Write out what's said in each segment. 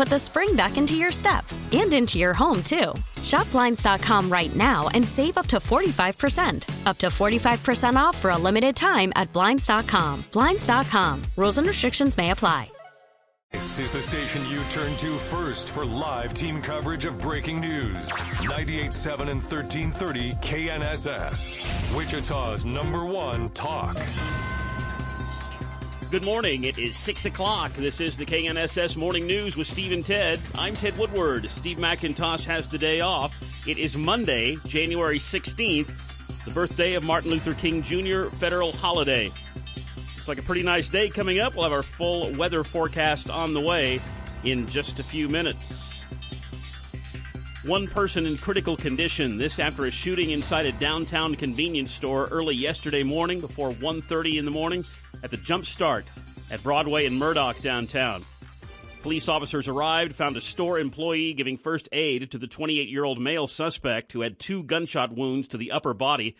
put the spring back into your step and into your home, too. Shop Blinds.com right now and save up to 45%. Up to 45% off for a limited time at Blinds.com. Blinds.com. Rules and restrictions may apply. This is the station you turn to first for live team coverage of breaking news. 98.7 and 1330 KNSS. Wichita's number one talk. Good morning. It is 6 o'clock. This is the KNSS Morning News with Steve and Ted. I'm Ted Woodward. Steve McIntosh has the day off. It is Monday, January 16th, the birthday of Martin Luther King Jr. federal holiday. Looks like a pretty nice day coming up. We'll have our full weather forecast on the way in just a few minutes. One person in critical condition. This after a shooting inside a downtown convenience store early yesterday morning before 1:30 in the morning at the Jump Start at Broadway and Murdock downtown. Police officers arrived, found a store employee giving first aid to the 28-year-old male suspect who had two gunshot wounds to the upper body.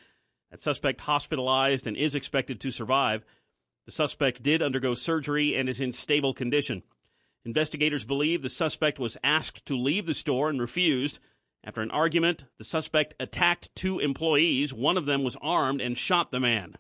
That suspect hospitalized and is expected to survive. The suspect did undergo surgery and is in stable condition. Investigators believe the suspect was asked to leave the store and refused. After an argument, the suspect attacked two employees. One of them was armed and shot the man.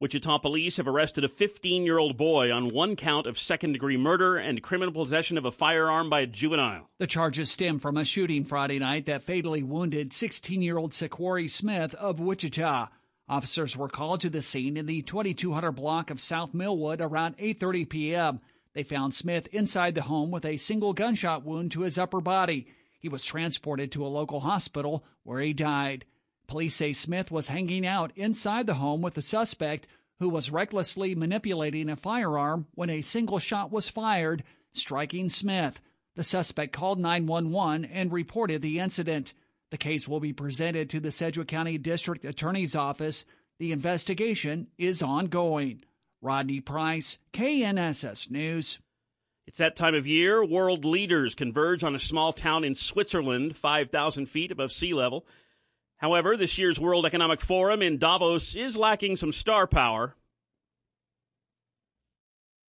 Wichita police have arrested a 15 year old boy on one count of second degree murder and criminal possession of a firearm by a juvenile. The charges stem from a shooting Friday night that fatally wounded 16 year old Sequari Smith of Wichita. Officers were called to the scene in the 2200 block of South Millwood around 8:30 p.m. They found Smith inside the home with a single gunshot wound to his upper body. He was transported to a local hospital where he died. Police say Smith was hanging out inside the home with the suspect who was recklessly manipulating a firearm when a single shot was fired, striking Smith. The suspect called 911 and reported the incident. The case will be presented to the Sedgwick County District Attorney's Office. The investigation is ongoing. Rodney Price, KNSS News. It's that time of year. World leaders converge on a small town in Switzerland, 5,000 feet above sea level. However, this year's World Economic Forum in Davos is lacking some star power.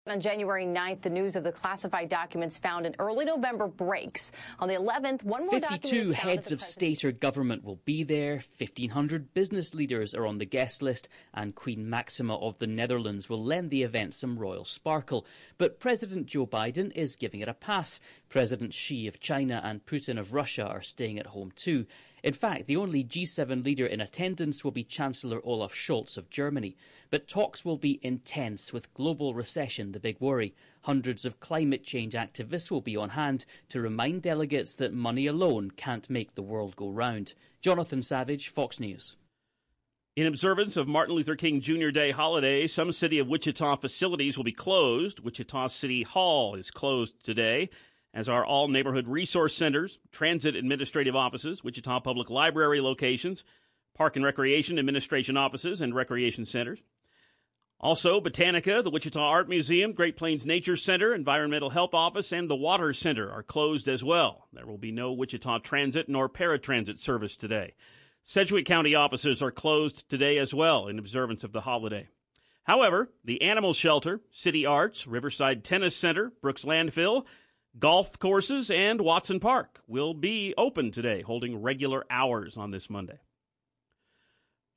On January 9th, the news of the classified documents found in early November breaks. On the 11th, one more 52 heads of state or government will be there, 1,500 business leaders are on the guest list, and Queen Maxima of the Netherlands will lend the event some royal sparkle. But President Joe Biden is giving it a pass. President Xi of China and Putin of Russia are staying at home too. In fact, the only G7 leader in attendance will be Chancellor Olaf Scholz of Germany. But talks will be intense, with global recession the big worry. Hundreds of climate change activists will be on hand to remind delegates that money alone can't make the world go round. Jonathan Savage, Fox News. In observance of Martin Luther King Jr. Day holiday, some City of Wichita facilities will be closed. Wichita City Hall is closed today as are all neighborhood resource centers, transit administrative offices, Wichita Public Library locations, park and recreation administration offices, and recreation centers. Also, Botanica, the Wichita Art Museum, Great Plains Nature Center, Environmental Health Office, and the Water Center are closed as well. There will be no Wichita Transit nor paratransit service today. Sedgwick County offices are closed today as well in observance of the holiday. However, the Animal Shelter, City Arts, Riverside Tennis Center, Brooks Landfill, golf courses, and Watson Park will be open today, holding regular hours on this Monday.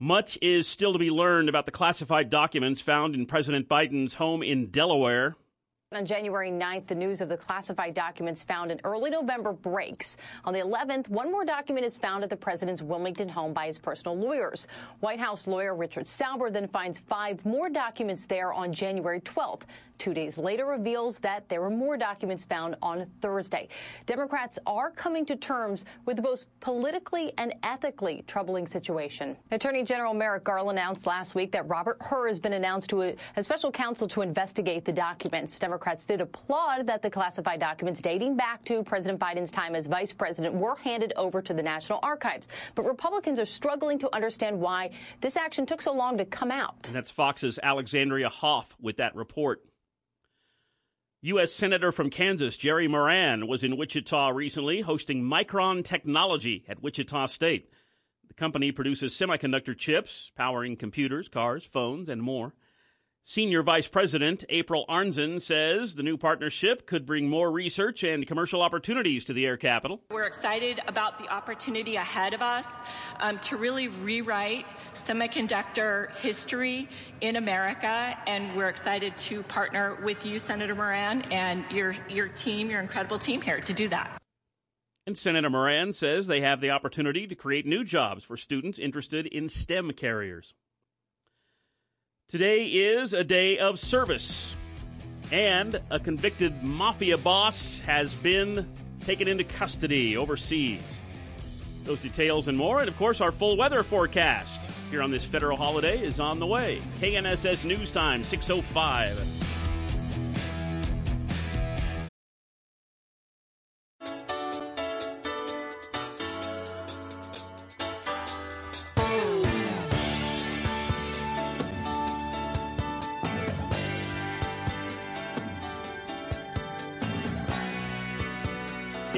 Much is still to be learned about the classified documents found in President Biden's home in Delaware. On January 9th, the news of the classified documents found in early November breaks. On the 11th, one more document is found at the president's Wilmington home by his personal lawyers. White House lawyer Richard Sauber then finds five more documents there on January 12th. Two days later reveals that there were more documents found on Thursday. Democrats are coming to terms with the most politically and ethically troubling situation. Attorney General Merrick Garland announced last week that Robert Hur has been announced to a, a special counsel to investigate the documents. Democrats did applaud that the classified documents dating back to President Biden's time as vice president were handed over to the National Archives. But Republicans are struggling to understand why this action took so long to come out. And that's Fox's Alexandria Hoff with that report. U.S. Senator from Kansas Jerry Moran was in Wichita recently hosting Micron Technology at Wichita State. The company produces semiconductor chips powering computers, cars, phones, and more. Senior Vice President April Arnzen says the new partnership could bring more research and commercial opportunities to the air capital. We're excited about the opportunity ahead of us um, to really rewrite semiconductor history in America, and we're excited to partner with you, Senator Moran, and your, your team, your incredible team here to do that. And Senator Moran says they have the opportunity to create new jobs for students interested in STEM carriers. Today is a day of service, and a convicted mafia boss has been taken into custody overseas. Those details and more, and of course, our full weather forecast here on this federal holiday is on the way. KNSS News Time, 605.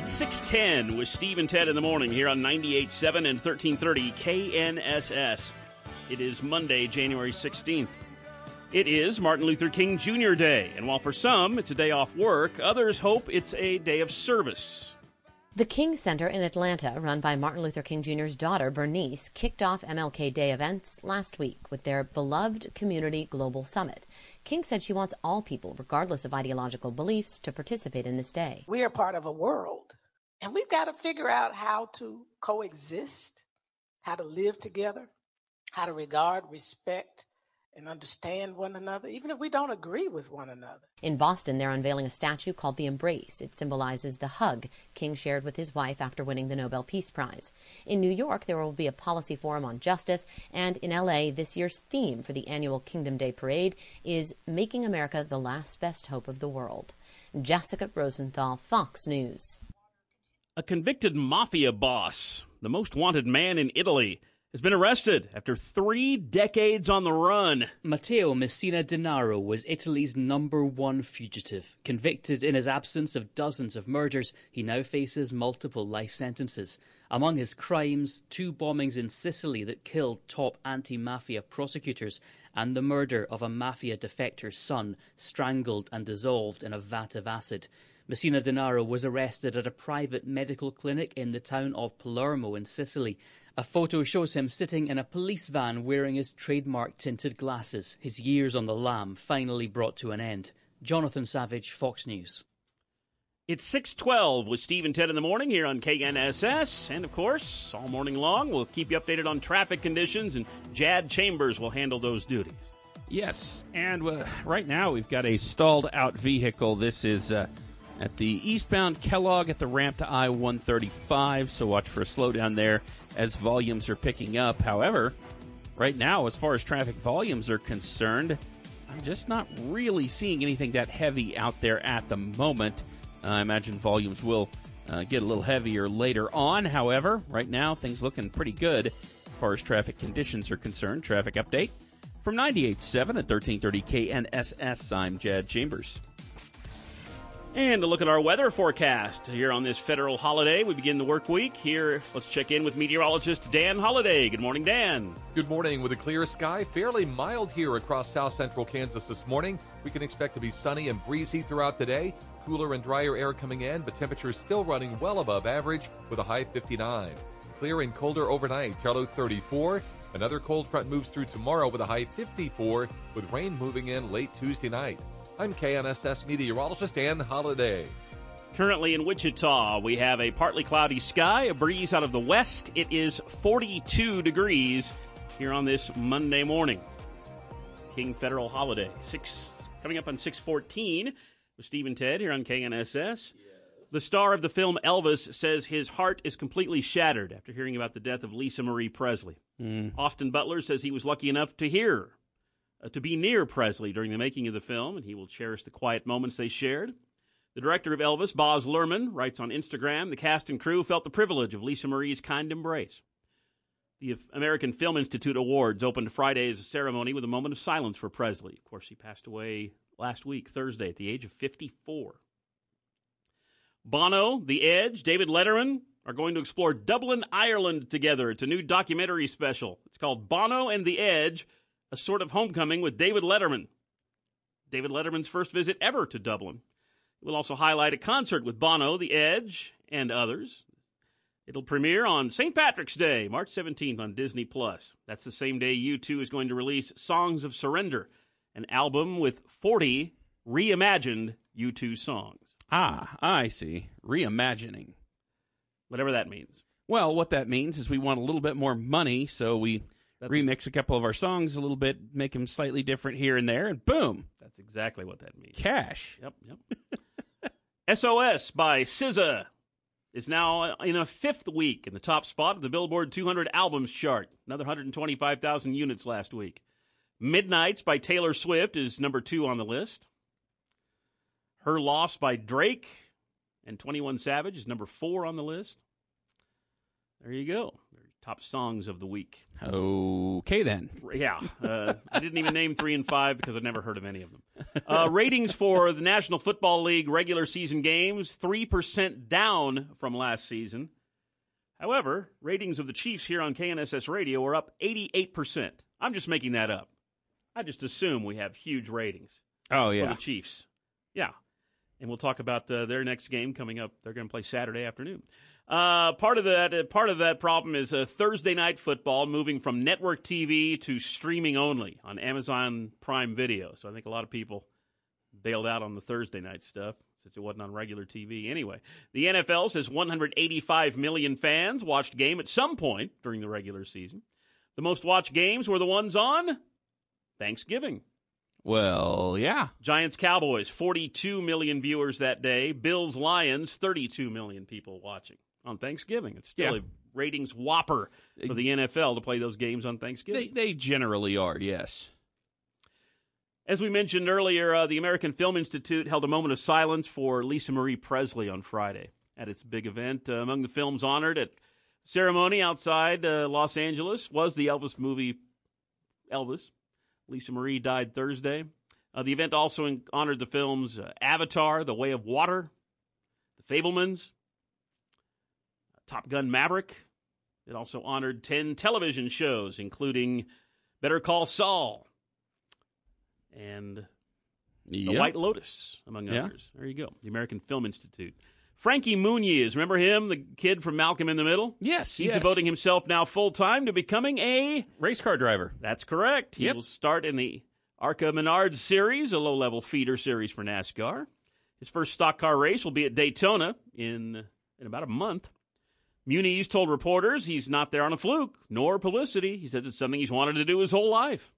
It's 610 with Steve and Ted in the morning here on 98.7 and 1330 KNSS. It is Monday, January 16th. It is Martin Luther King Jr. Day, and while for some it's a day off work, others hope it's a day of service. The King Center in Atlanta, run by Martin Luther King Jr.'s daughter, Bernice, kicked off MLK Day events last week with their beloved Community Global Summit. King said she wants all people, regardless of ideological beliefs, to participate in this day. We are part of a world, and we've got to figure out how to coexist, how to live together, how to regard, respect, and understand one another, even if we don't agree with one another. In Boston, they're unveiling a statue called the Embrace. It symbolizes the hug King shared with his wife after winning the Nobel Peace Prize. In New York, there will be a policy forum on justice, and in LA, this year's theme for the annual Kingdom Day parade is Making America the Last Best Hope of the World. Jessica Rosenthal, Fox News. A convicted mafia boss, the most wanted man in Italy, has been arrested after three decades on the run. Matteo Messina Denaro was Italy's number one fugitive. Convicted in his absence of dozens of murders, he now faces multiple life sentences. Among his crimes, two bombings in Sicily that killed top anti mafia prosecutors, and the murder of a mafia defector's son, strangled and dissolved in a vat of acid. Messina Denaro was arrested at a private medical clinic in the town of Palermo in Sicily. A photo shows him sitting in a police van wearing his trademark tinted glasses, his years on the lam finally brought to an end. Jonathan Savage, Fox News. It's 612 with Steve and Ted in the morning here on KNSS. And of course, all morning long, we'll keep you updated on traffic conditions, and Jad Chambers will handle those duties. Yes, and uh, right now we've got a stalled out vehicle. This is uh, at the eastbound Kellogg at the ramp to I 135, so watch for a slowdown there as volumes are picking up. However, right now, as far as traffic volumes are concerned, I'm just not really seeing anything that heavy out there at the moment. Uh, I imagine volumes will uh, get a little heavier later on. However, right now, things looking pretty good as far as traffic conditions are concerned. Traffic update from 98.7 at 1330 KNSS. I'm Jad Chambers. And to look at our weather forecast here on this federal holiday, we begin the work week. Here, let's check in with meteorologist Dan Holliday. Good morning, Dan. Good morning. With a clear sky, fairly mild here across south central Kansas this morning. We can expect to be sunny and breezy throughout the day. Cooler and drier air coming in, but temperatures still running well above average with a high 59. Clear and colder overnight, low 34. Another cold front moves through tomorrow with a high 54, with rain moving in late Tuesday night. I'm KNSS meteorologist Dan Holliday. Currently in Wichita, we have a partly cloudy sky, a breeze out of the west. It is 42 degrees here on this Monday morning. King Federal Holiday. Six coming up on 614 with Steve and Ted here on KNSS. The star of the film Elvis says his heart is completely shattered after hearing about the death of Lisa Marie Presley. Mm. Austin Butler says he was lucky enough to hear Uh, to be near Presley during the making of the film, and he will cherish the quiet moments they shared. The director of Elvis, Baz Luhrmann, writes on Instagram the cast and crew felt the privilege of Lisa Marie's kind embrace. The American Film Institute Awards opened Friday's ceremony with a moment of silence for Presley. Of course, he passed away last week, Thursday, at the age of 54. Bono, The Edge, David Letterman are going to explore Dublin, Ireland together. It's a new documentary special. It's called Bono and The Edge a sort of homecoming with David Letterman. David Letterman's first visit ever to Dublin. We'll also highlight a concert with Bono, The Edge, and others. It'll premiere on St. Patrick's Day, March 17th on Disney Plus. That's the same day U2 is going to release Songs of Surrender, an album with 40 reimagined U2 songs. Ah, I see. Reimagining. Whatever that means. Well, what that means is we want a little bit more money, so we that's remix a couple of our songs a little bit, make them slightly different here and there, and boom. That's exactly what that means. Cash. Yep, yep. SOS by SZA is now in a fifth week in the top spot of the Billboard 200 albums chart. Another 125,000 units last week. Midnights by Taylor Swift is number two on the list. Her Loss by Drake and 21 Savage is number four on the list. There you go top songs of the week. Okay, then. Yeah. Uh, I didn't even name three and five because I've never heard of any of them. Uh, ratings for the National Football League regular season games 3% down from last season. However, ratings of the Chiefs here on KNSS Radio are up 88%. I'm just making that up. I just assume we have huge ratings. Oh, yeah. For the Chiefs. Yeah. And we'll talk about uh, their next game coming up. They're going to play Saturday afternoon. Uh, part of that uh, part of that problem is uh, Thursday night football moving from network TV to streaming only on Amazon Prime Video. So I think a lot of people bailed out on the Thursday night stuff since it wasn't on regular TV. Anyway, the NFL says 185 million fans watched game at some point during the regular season. The most watched games were the ones on Thanksgiving. Well, yeah. Giants Cowboys, 42 million viewers that day. Bills Lions, 32 million people watching on Thanksgiving. It's still yeah. a ratings whopper for the NFL to play those games on Thanksgiving. They, they generally are, yes. As we mentioned earlier, uh, the American Film Institute held a moment of silence for Lisa Marie Presley on Friday at its big event. Uh, among the films honored at ceremony outside uh, Los Angeles was the Elvis movie Elvis. Lisa Marie died Thursday. Uh, the event also in- honored the films uh, Avatar, The Way of Water, The Fabelmans, Top Gun Maverick. It also honored 10 television shows, including Better Call Saul and yep. The White Lotus, among yeah. others. There you go. The American Film Institute. Frankie Muniz, remember him, the kid from Malcolm in the Middle? Yes, he's yes. devoting himself now full time to becoming a race car driver. That's correct. He yep. will start in the ARCA Menards Series, a low level feeder series for NASCAR. His first stock car race will be at Daytona in in about a month. Muniz told reporters he's not there on a fluke, nor publicity. He says it's something he's wanted to do his whole life.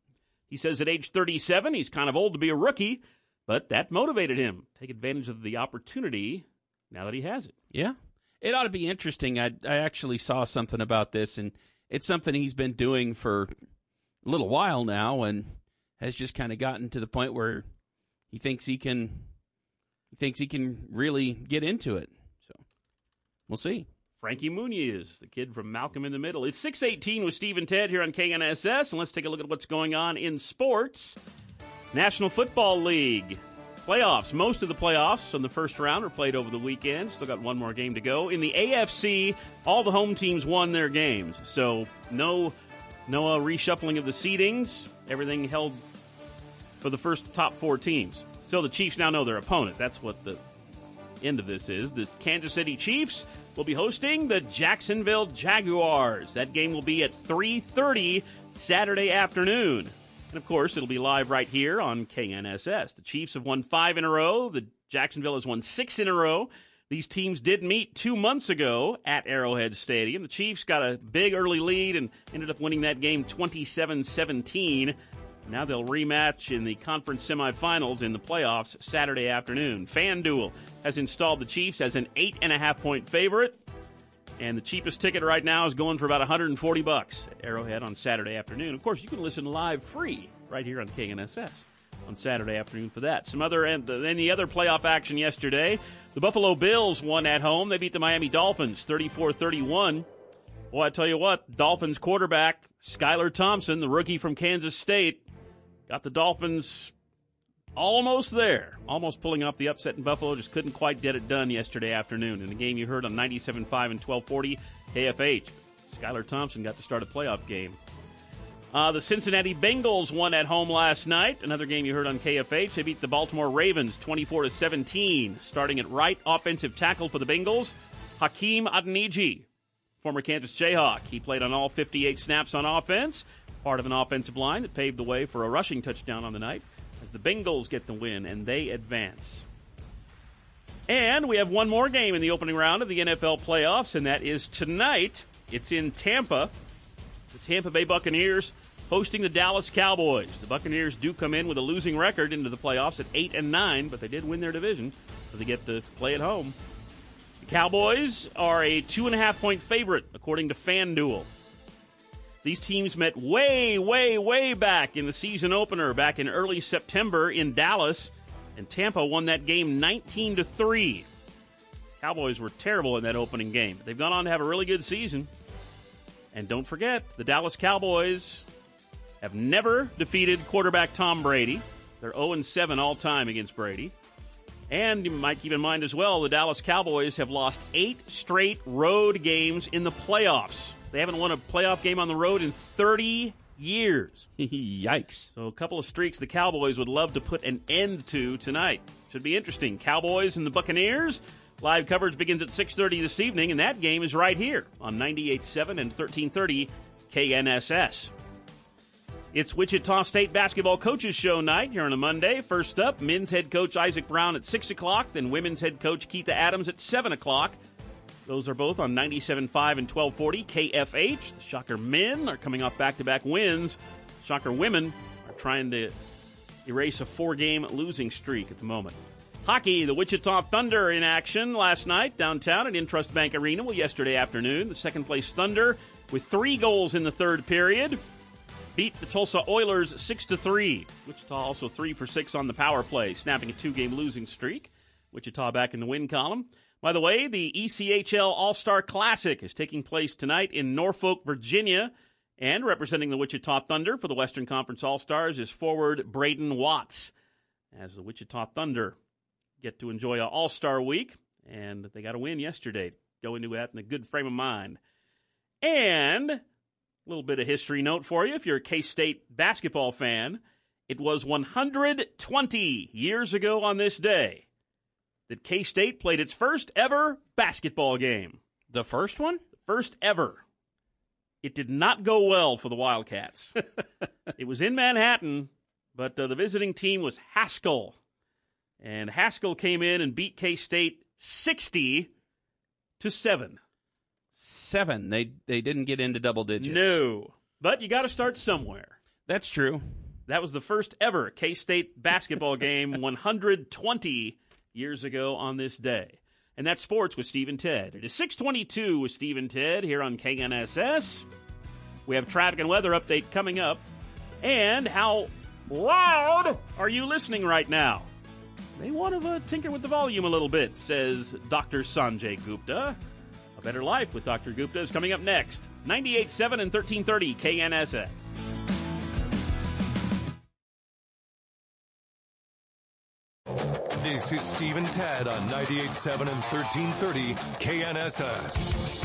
He says at age 37, he's kind of old to be a rookie, but that motivated him. Take advantage of the opportunity now that he has it. Yeah. It ought to be interesting. I, I actually saw something about this, and it's something he's been doing for a little while now and has just kind of gotten to the point where he thinks he can he thinks he can really get into it. So we'll see. Frankie Muniz, the kid from Malcolm in the Middle. It's 618 with Steve and Ted here on KNSS, and let's take a look at what's going on in sports. National Football League. Playoffs. Most of the playoffs in the first round are played over the weekend. Still got one more game to go. In the AFC, all the home teams won their games. So no no uh, reshuffling of the seedings. Everything held for the first top four teams. So the Chiefs now know their opponent. That's what the end of this is. The Kansas City Chiefs will be hosting the Jacksonville Jaguars. That game will be at 3:30 Saturday afternoon. And of course, it'll be live right here on KNSS. The Chiefs have won 5 in a row. The Jacksonville has won 6 in a row. These teams did meet 2 months ago at Arrowhead Stadium. The Chiefs got a big early lead and ended up winning that game 27-17. Now they'll rematch in the conference semifinals in the playoffs Saturday afternoon. FanDuel has installed the Chiefs as an eight and a half point favorite, and the cheapest ticket right now is going for about 140 bucks at Arrowhead on Saturday afternoon. Of course, you can listen live free right here on KNSS on Saturday afternoon for that. Some other and any other playoff action yesterday. The Buffalo Bills won at home. They beat the Miami Dolphins 34-31. Well, I tell you what, Dolphins quarterback Skylar Thompson, the rookie from Kansas State, Got the Dolphins almost there, almost pulling off the upset in Buffalo. Just couldn't quite get it done yesterday afternoon. In the game you heard on 97.5 and 1240 KFH, Skylar Thompson got to start a playoff game. Uh, the Cincinnati Bengals won at home last night. Another game you heard on KFH. They beat the Baltimore Ravens 24 to 17. Starting at right offensive tackle for the Bengals, Hakeem Adeniji, former Kansas Jayhawk. He played on all 58 snaps on offense part of an offensive line that paved the way for a rushing touchdown on the night the Bengals get the win and they advance. And we have one more game in the opening round of the NFL playoffs, and that is tonight. It's in Tampa. The Tampa Bay Buccaneers hosting the Dallas Cowboys. The Buccaneers do come in with a losing record into the playoffs at 8 and 9, but they did win their division, so they get to play at home. The Cowboys are a two and a half point favorite, according to FanDuel. These teams met way, way, way back in the season opener back in early September in Dallas, and Tampa won that game 19 to 3. Cowboys were terrible in that opening game. They've gone on to have a really good season. And don't forget, the Dallas Cowboys have never defeated quarterback Tom Brady. They're 0 7 all time against Brady. And you might keep in mind as well, the Dallas Cowboys have lost eight straight road games in the playoffs. They haven't won a playoff game on the road in 30 years. Yikes. So a couple of streaks the Cowboys would love to put an end to tonight. Should be interesting. Cowboys and the Buccaneers. Live coverage begins at 6:30 this evening and that game is right here on 98.7 and 1330 KNSS. It's Wichita State basketball coaches show night here on a Monday. First up, men's head coach Isaac Brown at 6 o'clock, then women's head coach Keitha Adams at 7 o'clock. Those are both on 97.5 and 1240 KFH. The Shocker men are coming off back to back wins. Shocker women are trying to erase a four game losing streak at the moment. Hockey, the Wichita Thunder in action last night downtown at Intrust Bank Arena. Well, yesterday afternoon, the second place Thunder with three goals in the third period beat the Tulsa Oilers 6 to 3. Wichita also 3 for 6 on the power play, snapping a two-game losing streak. Wichita back in the win column. By the way, the ECHL All-Star Classic is taking place tonight in Norfolk, Virginia, and representing the Wichita Thunder for the Western Conference All-Stars is forward Brayden Watts. As the Wichita Thunder get to enjoy an All-Star week, and they got a win yesterday. Go into that in a good frame of mind. And a little bit of history note for you if you're a K State basketball fan. It was 120 years ago on this day that K State played its first ever basketball game. The first one? The first ever. It did not go well for the Wildcats. it was in Manhattan, but uh, the visiting team was Haskell. And Haskell came in and beat K State 60 to 7 seven. They they didn't get into double digits. No, but you got to start somewhere. That's true. That was the first ever K State basketball game 120 years ago on this day. And that's sports with Steve and Ted. It is 622 with Steve and Ted here on KNSS. We have traffic and weather update coming up. And how loud are you listening right now? May want to uh, tinker with the volume a little bit, says Dr. Sanjay Gupta. A Better Life with Dr. Gupta is coming up next. 98.7 and 1330 KNSS. This is Steve and Ted on 98.7 and 1330 KNSS.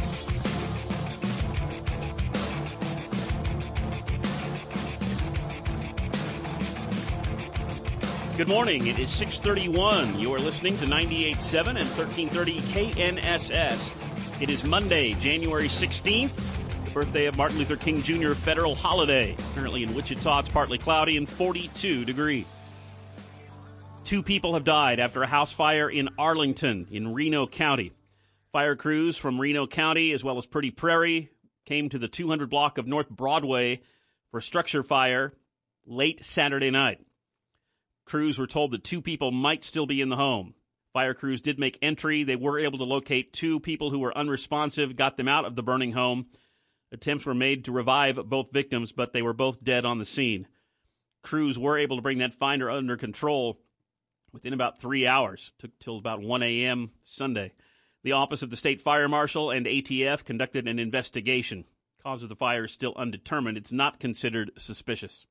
Good morning. It is 631. You are listening to 98.7 and 1330 KNSS. It is Monday, January 16th, the birthday of Martin Luther King Jr. federal holiday. Currently in Wichita, it's partly cloudy and 42 degrees. Two people have died after a house fire in Arlington in Reno County. Fire crews from Reno County as well as Pretty Prairie came to the 200 block of North Broadway for structure fire late Saturday night. Crews were told that two people might still be in the home. Fire crews did make entry. They were able to locate two people who were unresponsive, got them out of the burning home. Attempts were made to revive both victims, but they were both dead on the scene. Crews were able to bring that fire under control within about three hours. Took till about 1 a.m. Sunday. The Office of the State Fire Marshal and ATF conducted an investigation. Cause of the fire is still undetermined. It's not considered suspicious.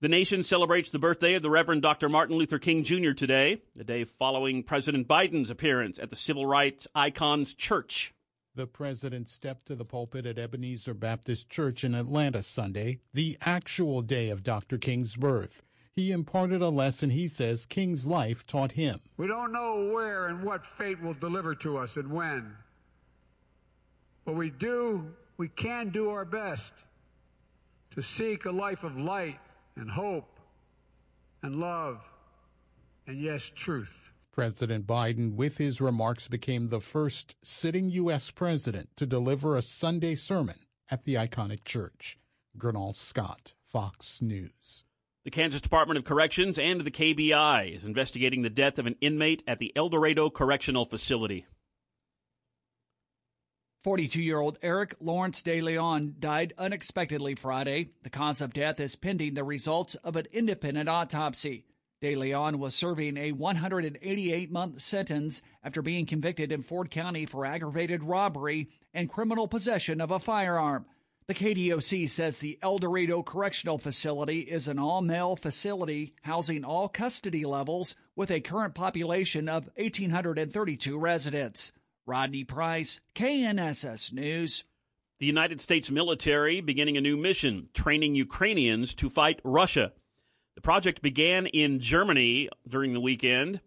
The nation celebrates the birthday of the Reverend Dr. Martin Luther King Jr. today, the day following President Biden's appearance at the Civil Rights Icons Church. The president stepped to the pulpit at Ebenezer Baptist Church in Atlanta Sunday, the actual day of Dr. King's birth. He imparted a lesson he says King's life taught him. We don't know where and what fate will deliver to us and when. But we do, we can do our best to seek a life of light and hope and love and, yes, truth. President Biden, with his remarks, became the first sitting U.S. president to deliver a Sunday sermon at the iconic church. Gernal Scott, Fox News. The Kansas Department of Corrections and the KBI is investigating the death of an inmate at the El Dorado Correctional Facility. 42 year old Eric Lawrence De Leon died unexpectedly Friday. The cause of death is pending the results of an independent autopsy. De Leon was serving a 188 month sentence after being convicted in Ford County for aggravated robbery and criminal possession of a firearm. The KDOC says the El Dorado Correctional Facility is an all male facility housing all custody levels with a current population of 1,832 residents. Rodney Price, KNSS News. The United States military beginning a new mission, training Ukrainians to fight Russia. The project began in Germany during the weekend.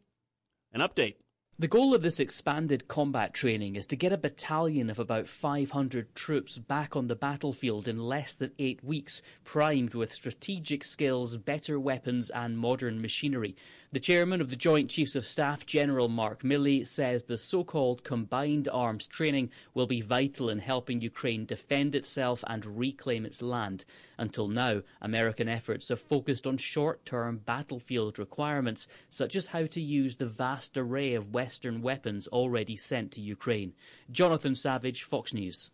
An update. The goal of this expanded combat training is to get a battalion of about 500 troops back on the battlefield in less than eight weeks, primed with strategic skills, better weapons, and modern machinery. The chairman of the Joint Chiefs of Staff, General Mark Milley, says the so called combined arms training will be vital in helping Ukraine defend itself and reclaim its land. Until now, American efforts have focused on short term battlefield requirements, such as how to use the vast array of Western weapons already sent to Ukraine. Jonathan Savage, Fox News.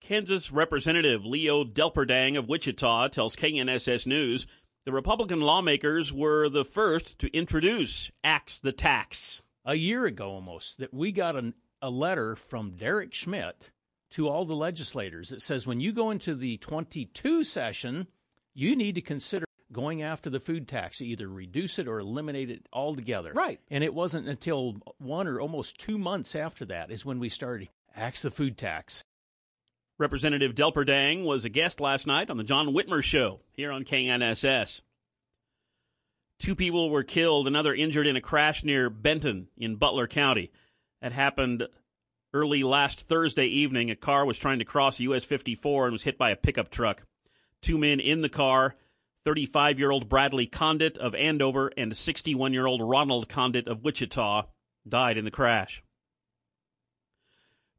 Kansas Representative Leo Delperdang of Wichita tells KNSS News the Republican lawmakers were the first to introduce Axe the Tax. A year ago almost, that we got an, a letter from Derek Schmidt to all the legislators that says when you go into the 22 session, you need to consider going after the food tax, either reduce it or eliminate it altogether. Right. And it wasn't until one or almost two months after that is when we started axe the food tax. Representative Delperdang was a guest last night on the John Whitmer Show here on KNSS. Two people were killed, another injured in a crash near Benton in Butler County. That happened early last Thursday evening. A car was trying to cross US 54 and was hit by a pickup truck. Two men in the car 35 year old Bradley Condit of Andover and 61 year old Ronald Condit of Wichita died in the crash.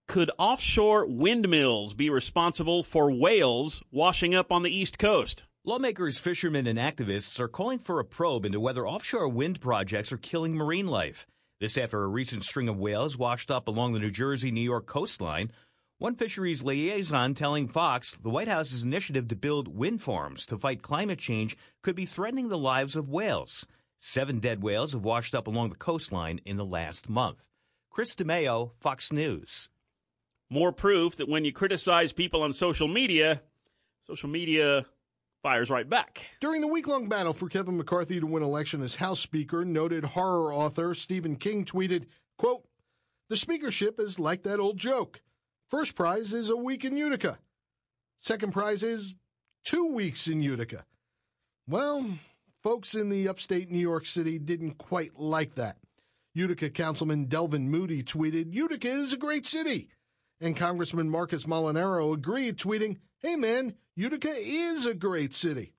Could offshore windmills be responsible for whales washing up on the East Coast? Lawmakers, fishermen, and activists are calling for a probe into whether offshore wind projects are killing marine life. This after a recent string of whales washed up along the New Jersey New York coastline. One fisheries liaison telling Fox the White House's initiative to build wind farms to fight climate change could be threatening the lives of whales. Seven dead whales have washed up along the coastline in the last month. Chris DeMeo, Fox News. More proof that when you criticize people on social media, social media fires right back. During the week long battle for Kevin McCarthy to win election as House Speaker, noted horror author Stephen King tweeted, quote, The speakership is like that old joke. First prize is a week in Utica. Second prize is two weeks in Utica. Well, folks in the upstate New York City didn't quite like that. Utica Councilman Delvin Moody tweeted, Utica is a great city. And Congressman Marcus Molinaro agreed, tweeting, Hey man, Utica is a great city.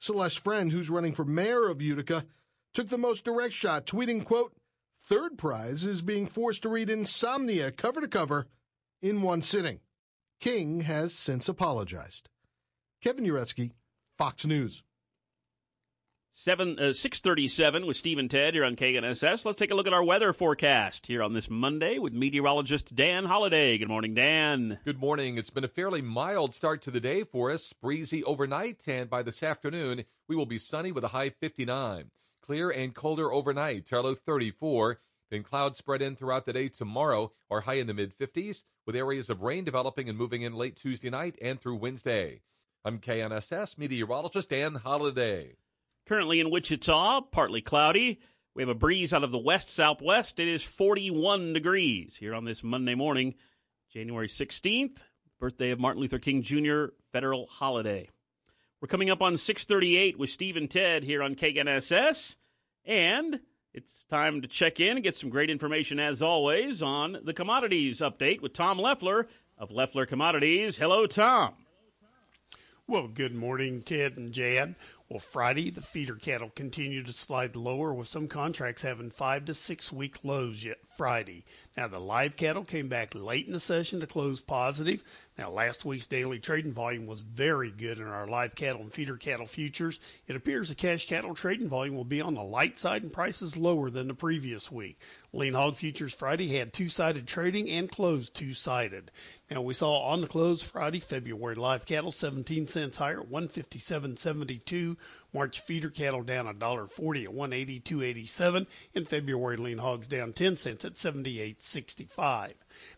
Celeste Friend, who's running for mayor of Utica, took the most direct shot, tweeting, quote, Third prize is being forced to read Insomnia cover to cover in one sitting. King has since apologized. Kevin Uretsky, Fox News. Seven uh, six thirty seven with Steve and Ted here on KNSS. Let's take a look at our weather forecast here on this Monday with meteorologist Dan Holliday. Good morning, Dan. Good morning. It's been a fairly mild start to the day for us. Breezy overnight, and by this afternoon we will be sunny with a high fifty nine. Clear and colder overnight, low thirty four. Then clouds spread in throughout the day tomorrow, are high in the mid 50s, with areas of rain developing and moving in late Tuesday night and through Wednesday. I'm KNSS meteorologist Dan Holliday. Currently in Wichita, partly cloudy. We have a breeze out of the west southwest. It is 41 degrees here on this Monday morning, January 16th, birthday of Martin Luther King Jr. federal holiday. We're coming up on 638 with Steve and Ted here on KNSS. And it's time to check in and get some great information, as always, on the commodities update with Tom Leffler of Leffler Commodities. Hello, Tom. Well, good morning, Ted and Jad. Well, Friday, the feeder cattle continued to slide lower with some contracts having five to six week lows yet Friday. Now, the live cattle came back late in the session to close positive. Now, last week's daily trading volume was very good in our live cattle and feeder cattle futures. It appears the cash cattle trading volume will be on the light side and prices lower than the previous week. Lean hog futures Friday had two sided trading and closed two sided. Now, we saw on the close Friday, February live cattle 17 cents higher at 157.72. March feeder cattle down $1.40 at 182.87. In February, lean hogs down 10 cents at 78.65.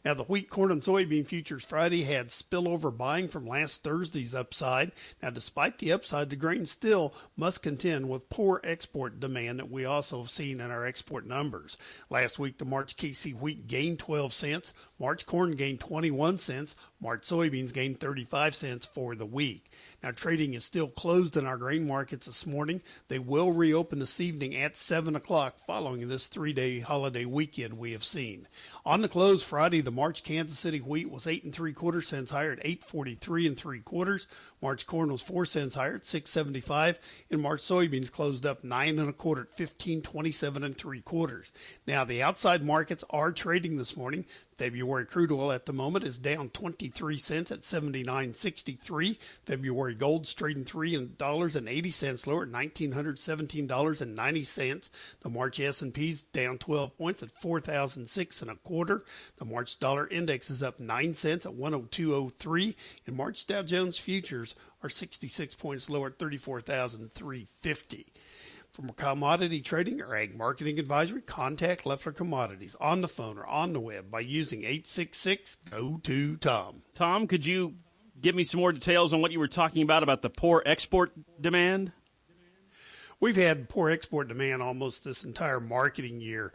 Now, the wheat, corn, and soybean futures Friday had spillover buying from last Thursday's upside. Now, despite the upside, the grain still must contend with poor export demand that we also have seen in our export numbers. Last week, the March KC wheat gained 12 cents, March corn gained 21 cents, March soybeans gained 35 cents for the week. Now, trading is still closed in our grain markets this morning. They will reopen this evening at 7 o'clock following this three day holiday weekend we have seen. On the close Friday, the March Kansas City wheat was 8 and 3 quarters cents higher at 843 and 3 quarters. March corn was 4 cents higher at 675. And March soybeans closed up 9 and a quarter at 1527 and 3 quarters. Now, the outside markets are trading this morning. February crude oil at the moment is down 23 cents at 79.63. February gold's trading three dollars and eighty cents lower at $1,917.90. The March S&P's down 12 points at 4,006 and a quarter. The March dollar index is up 9 cents at 102.03. And March Dow Jones futures are 66 points lower at 34,350. For commodity trading or ag marketing advisory, contact Leffler Commodities on the phone or on the web by using 866 go to Tom. Tom, could you give me some more details on what you were talking about about the poor export demand? We've had poor export demand almost this entire marketing year.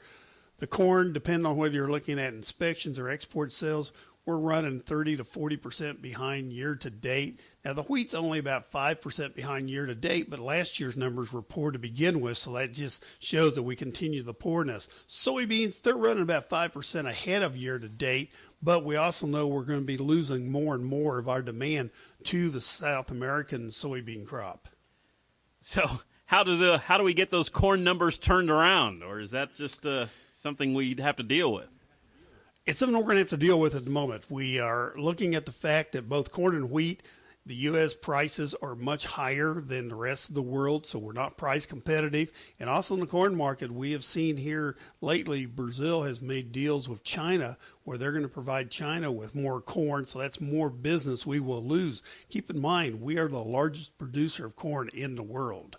The corn, depending on whether you're looking at inspections or export sales, we're running 30 to 40 percent behind year to date. Now the wheat's only about five percent behind year to date, but last year's numbers were poor to begin with, so that just shows that we continue the poorness. Soybeans they're running about five percent ahead of year to date, but we also know we're going to be losing more and more of our demand to the South American soybean crop. So how do the how do we get those corn numbers turned around, or is that just uh, something we'd have to deal with? It's something we're going to have to deal with at the moment. We are looking at the fact that both corn and wheat, the U.S. prices are much higher than the rest of the world, so we're not price competitive. And also in the corn market, we have seen here lately, Brazil has made deals with China where they're going to provide China with more corn, so that's more business we will lose. Keep in mind, we are the largest producer of corn in the world.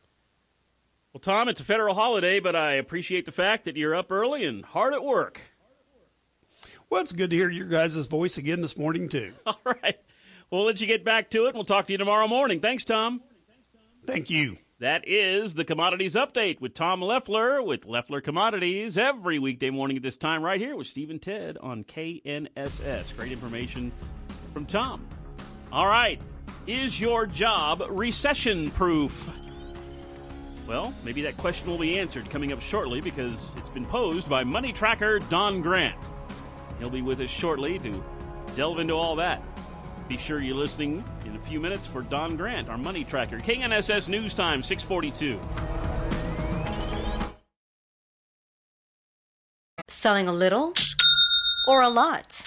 Well, Tom, it's a federal holiday, but I appreciate the fact that you're up early and hard at work. Well, it's good to hear your guys' voice again this morning, too. All right. We'll let you get back to it. We'll talk to you tomorrow morning. Thanks, Tom. Thank you. That is the Commodities Update with Tom Leffler with Leffler Commodities every weekday morning at this time, right here with Steve and Ted on KNSS. Great information from Tom. All right. Is your job recession proof? Well, maybe that question will be answered coming up shortly because it's been posed by money tracker Don Grant. He'll be with us shortly to delve into all that. Be sure you're listening in a few minutes for Don Grant, our money tracker. KNSS News Time, 642. Selling a little or a lot?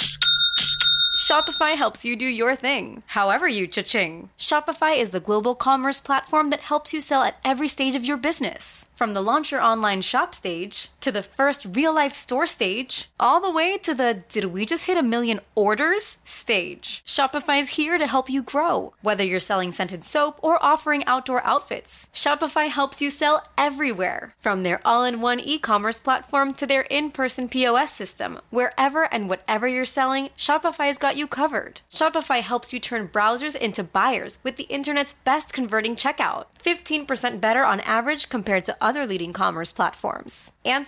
Shopify helps you do your thing, however you cha-ching. Shopify is the global commerce platform that helps you sell at every stage of your business. From the launch your online shop stage, to the first real life store stage, all the way to the did we just hit a million orders stage. Shopify is here to help you grow. Whether you're selling scented soap or offering outdoor outfits, Shopify helps you sell everywhere. From their all in one e commerce platform to their in person POS system, wherever and whatever you're selling, Shopify's got you covered. Shopify helps you turn browsers into buyers with the internet's best converting checkout, 15% better on average compared to other leading commerce platforms. And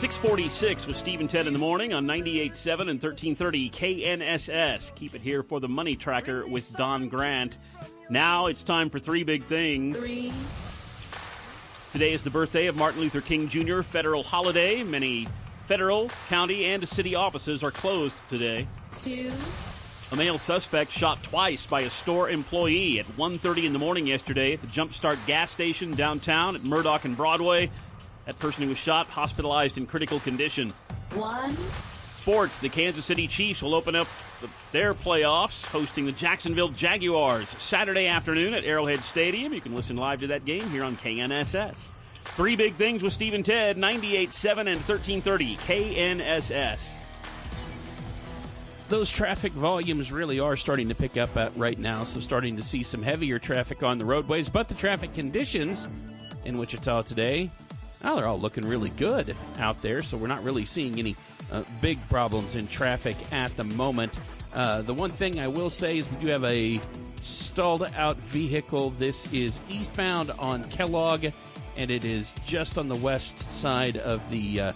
Six forty-six with Steve and Ted in the morning on 98.7 and 1330 KNSS. Keep it here for the Money Tracker with Don Grant. Now it's time for three big things. Three. Today is the birthday of Martin Luther King Jr., federal holiday. Many federal, county, and city offices are closed today. Two. A male suspect shot twice by a store employee at 1:30 in the morning yesterday at the Jumpstart gas station downtown at Murdock and Broadway. That person who was shot hospitalized in critical condition. One. Sports: The Kansas City Chiefs will open up the, their playoffs, hosting the Jacksonville Jaguars Saturday afternoon at Arrowhead Stadium. You can listen live to that game here on KNSS. Three big things with Steve and Ted, 98.7 and 1330 KNSS. Those traffic volumes really are starting to pick up at right now, so starting to see some heavier traffic on the roadways. But the traffic conditions in Wichita today, well, they're all looking really good out there, so we're not really seeing any uh, big problems in traffic at the moment. Uh, the one thing I will say is we do have a stalled out vehicle. This is eastbound on Kellogg, and it is just on the west side of the uh,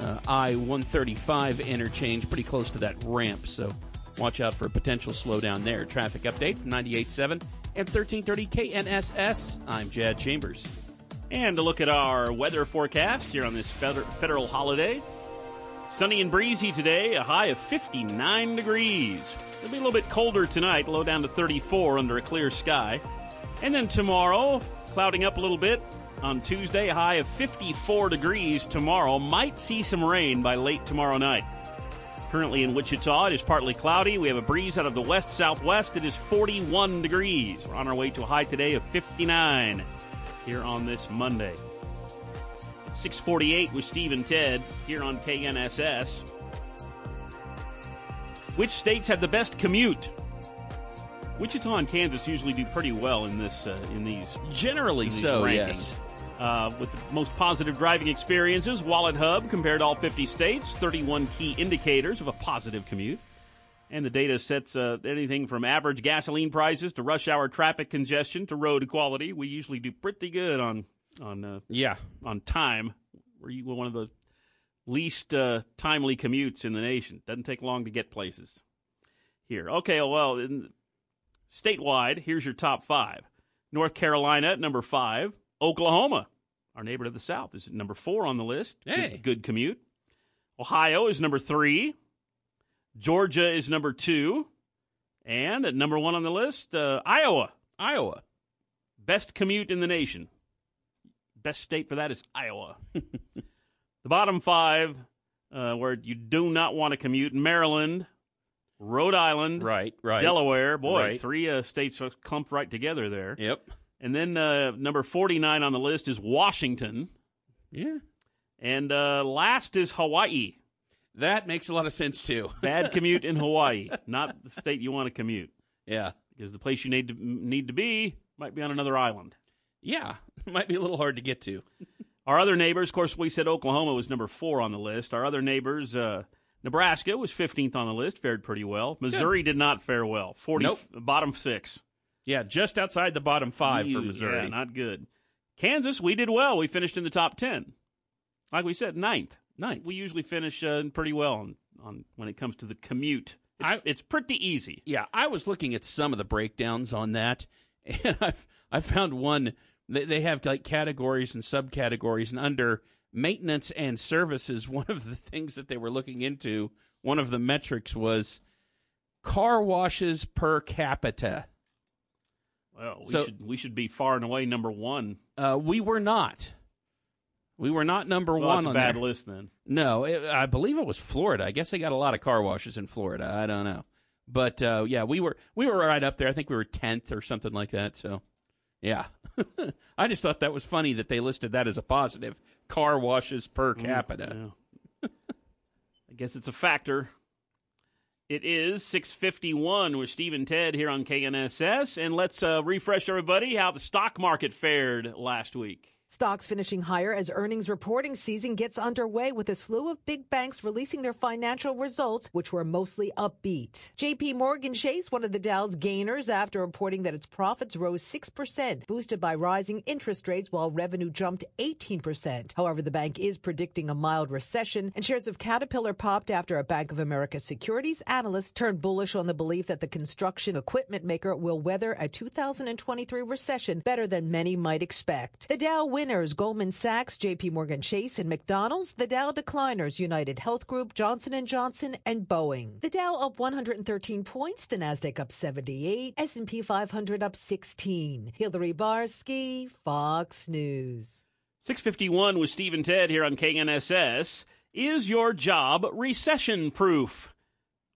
uh, I 135 interchange, pretty close to that ramp. So watch out for a potential slowdown there. Traffic update from 98.7 and 1330 KNSS. I'm Jad Chambers. And to look at our weather forecast here on this federal holiday. Sunny and breezy today, a high of 59 degrees. It'll be a little bit colder tonight, low down to 34 under a clear sky. And then tomorrow, clouding up a little bit. On Tuesday, a high of 54 degrees tomorrow. Might see some rain by late tomorrow night. Currently in Wichita, it is partly cloudy. We have a breeze out of the west southwest. It is 41 degrees. We're on our way to a high today of 59 here on this Monday. 648 with Steve and Ted here on KNSS. Which states have the best commute? Wichita and Kansas usually do pretty well in this uh, in these generally in these so. Rankings. Yes. Uh, with the most positive driving experiences, Wallet Hub compared all 50 states, 31 key indicators of a positive commute. And the data sets uh, anything from average gasoline prices to rush hour traffic congestion to road quality. We usually do pretty good on on uh, yeah on time. We're one of the least uh, timely commutes in the nation. Doesn't take long to get places here. Okay, well, in, statewide, here's your top five: North Carolina at number five, Oklahoma, our neighbor to the south, is number four on the list. Hey. Good, good commute. Ohio is number three. Georgia is number two. And at number one on the list, uh, Iowa. Iowa. Best commute in the nation. Best state for that is Iowa. the bottom five, uh, where you do not want to commute Maryland, Rhode Island, right, right. Delaware. Boy, right. three uh, states clumped right together there. Yep. And then uh, number 49 on the list is Washington. Yeah. And uh, last is Hawaii. That makes a lot of sense too. Bad commute in Hawaii, not the state you want to commute. Yeah, because the place you need to need to be might be on another island. Yeah, might be a little hard to get to. Our other neighbors, of course, we said Oklahoma was number four on the list. Our other neighbors, uh, Nebraska was 15th on the list, fared pretty well. Missouri Good. did not fare well. 40 nope. bottom six. Yeah, just outside the bottom five for Missouri. Yeah, not good. Kansas, we did well. We finished in the top 10. Like we said, ninth. Ninth. We usually finish uh, pretty well on, on when it comes to the commute. It's, I, it's pretty easy. Yeah, I was looking at some of the breakdowns on that, and I've I found one. They, they have like categories and subcategories, and under maintenance and services, one of the things that they were looking into, one of the metrics was car washes per capita. Well, we So- should we should be far and away number one. Uh, we were not. We were not number Well, one that's a on bad there. list then. No, it, I believe it was Florida. I guess they got a lot of car washes in Florida. I don't know, but uh, yeah, we were we were right up there. I think we were tenth or something like that. So, yeah, I just thought that was funny that they listed that as a positive. Car washes per capita. I guess it's a factor. It is 651 with Steve and Ted here on KNSS. And let's uh, refresh everybody how the stock market fared last week. Stocks finishing higher as earnings reporting season gets underway with a slew of big banks releasing their financial results, which were mostly upbeat. JP Morgan Chase, one of the Dow's gainers, after reporting that its profits rose 6%, boosted by rising interest rates while revenue jumped 18%. However, the bank is predicting a mild recession, and shares of Caterpillar popped after a Bank of America securities analyst turned bullish on the belief that the construction equipment maker will weather a 2023 recession better than many might expect. The Dow winners Goldman Sachs, JP Morgan Chase, and McDonald's. The Dow decliners United Health Group, Johnson & Johnson, and Boeing. The Dow up 113 points, the Nasdaq up 78, S&P 500 up 16. Hillary Barsky, Fox News. 651 with Steve and Ted here on KNSS. Is your job recession proof?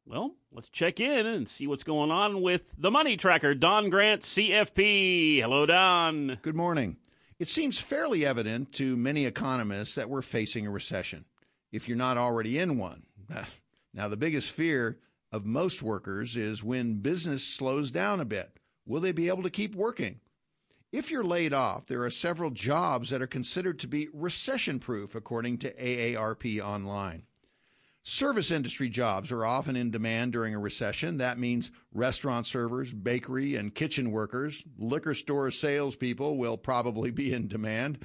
Well, let's check in and see what's going on with the money tracker. Don Grant, CFP. Hello, Don. Good morning. It seems fairly evident to many economists that we're facing a recession, if you're not already in one. Now, the biggest fear of most workers is when business slows down a bit. Will they be able to keep working? If you're laid off, there are several jobs that are considered to be recession proof, according to AARP Online. Service industry jobs are often in demand during a recession. That means restaurant servers, bakery and kitchen workers, liquor store salespeople will probably be in demand.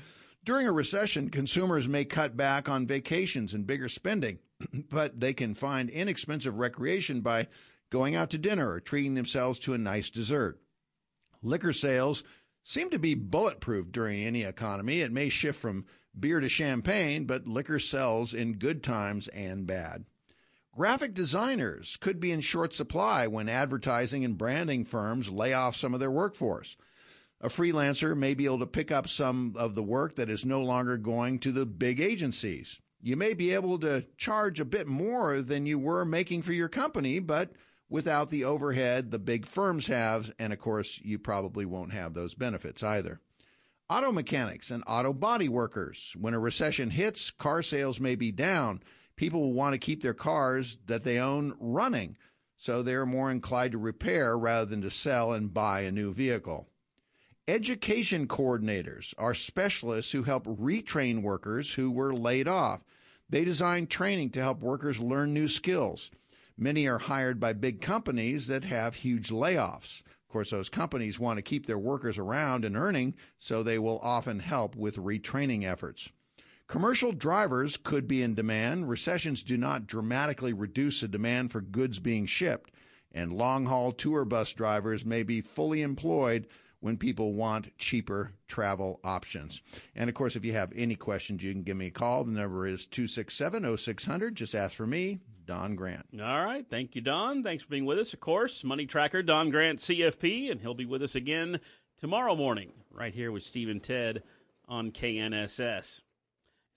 During a recession, consumers may cut back on vacations and bigger spending, but they can find inexpensive recreation by going out to dinner or treating themselves to a nice dessert. Liquor sales seem to be bulletproof during any economy. It may shift from beer to champagne, but liquor sells in good times and bad. Graphic designers could be in short supply when advertising and branding firms lay off some of their workforce. A freelancer may be able to pick up some of the work that is no longer going to the big agencies. You may be able to charge a bit more than you were making for your company, but without the overhead the big firms have, and of course, you probably won't have those benefits either. Auto mechanics and auto body workers. When a recession hits, car sales may be down. People will want to keep their cars that they own running, so they're more inclined to repair rather than to sell and buy a new vehicle. Education coordinators are specialists who help retrain workers who were laid off. They design training to help workers learn new skills. Many are hired by big companies that have huge layoffs. Of course, those companies want to keep their workers around and earning, so they will often help with retraining efforts. Commercial drivers could be in demand. Recessions do not dramatically reduce the demand for goods being shipped, and long haul tour bus drivers may be fully employed when people want cheaper travel options. And of course, if you have any questions, you can give me a call. The number is 267 0600. Just ask for me, Don Grant. All right. Thank you, Don. Thanks for being with us. Of course, Money Tracker, Don Grant, CFP, and he'll be with us again tomorrow morning, right here with Steve and Ted on KNSS.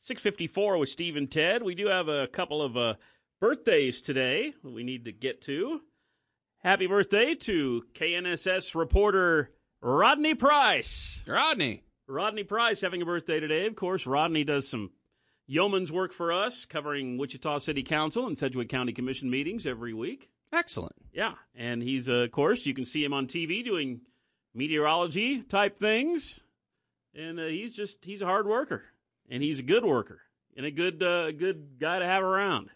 654 with Steve and Ted. We do have a couple of uh, birthdays today that we need to get to. Happy birthday to KNSS reporter Rodney Price. Rodney. Rodney Price having a birthday today. Of course, Rodney does some yeoman's work for us, covering Wichita City Council and Sedgwick County Commission meetings every week. Excellent. Yeah, and he's, uh, of course, you can see him on TV doing meteorology type things, and uh, he's just he's a hard worker, and he's a good worker, and a good uh, good guy to have around.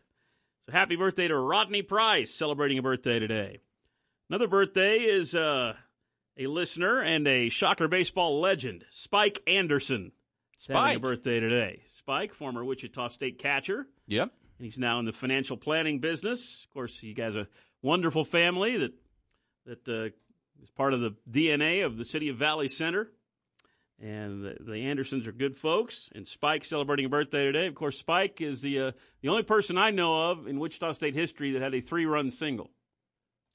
So happy birthday to Rodney Price, celebrating a birthday today. Another birthday is uh, a listener and a Shocker baseball legend, Spike Anderson. Spike. Having a birthday today. Spike, former Wichita State catcher. Yep. And he's now in the financial planning business. Of course, he has a wonderful family that that uh, is part of the DNA of the city of Valley Center. And the, the, Andersons are good folks. And Spike celebrating a birthday today. Of course, Spike is the uh, the only person I know of in Wichita State history that had a three run single.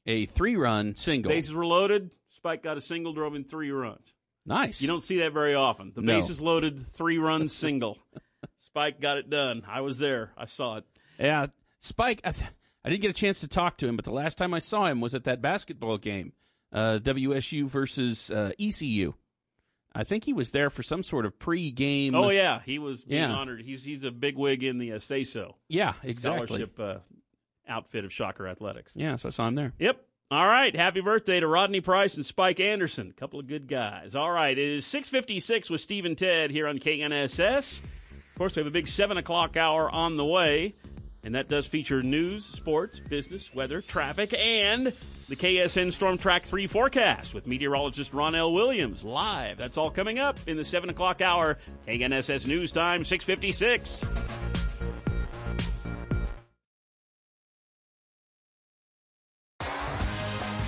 A three run single. Bases were loaded. Spike got a single, drove in three runs. Nice. You don't see that very often. The No. bases loaded, three run single. Spike got it done. I was there. I saw it. Yeah, Spike. I, th- I didn't get a chance to talk to him, but the last time I saw him was at that basketball game, uh, WSU versus uh, ECU. I think he was there for some sort of pre-game. Oh yeah, he was being Yeah. honored. He's he's a big wig in the uh, say so. Yeah, exactly. Scholarship uh, outfit of Shocker Athletics. Yeah, so I saw him there. Yep. All right. Happy birthday to Rodney Price and Spike Anderson. A couple of good guys. All right. It is 656 with Steve and Ted here on KNSS. Of course, we have a big 7 o'clock hour on the way. And that does feature news, sports, business, weather, traffic, and the KSN Storm Track 3 forecast with meteorologist Ron L. Williams live. That's all coming up in the 7 o'clock hour. KNSS News Time, 656.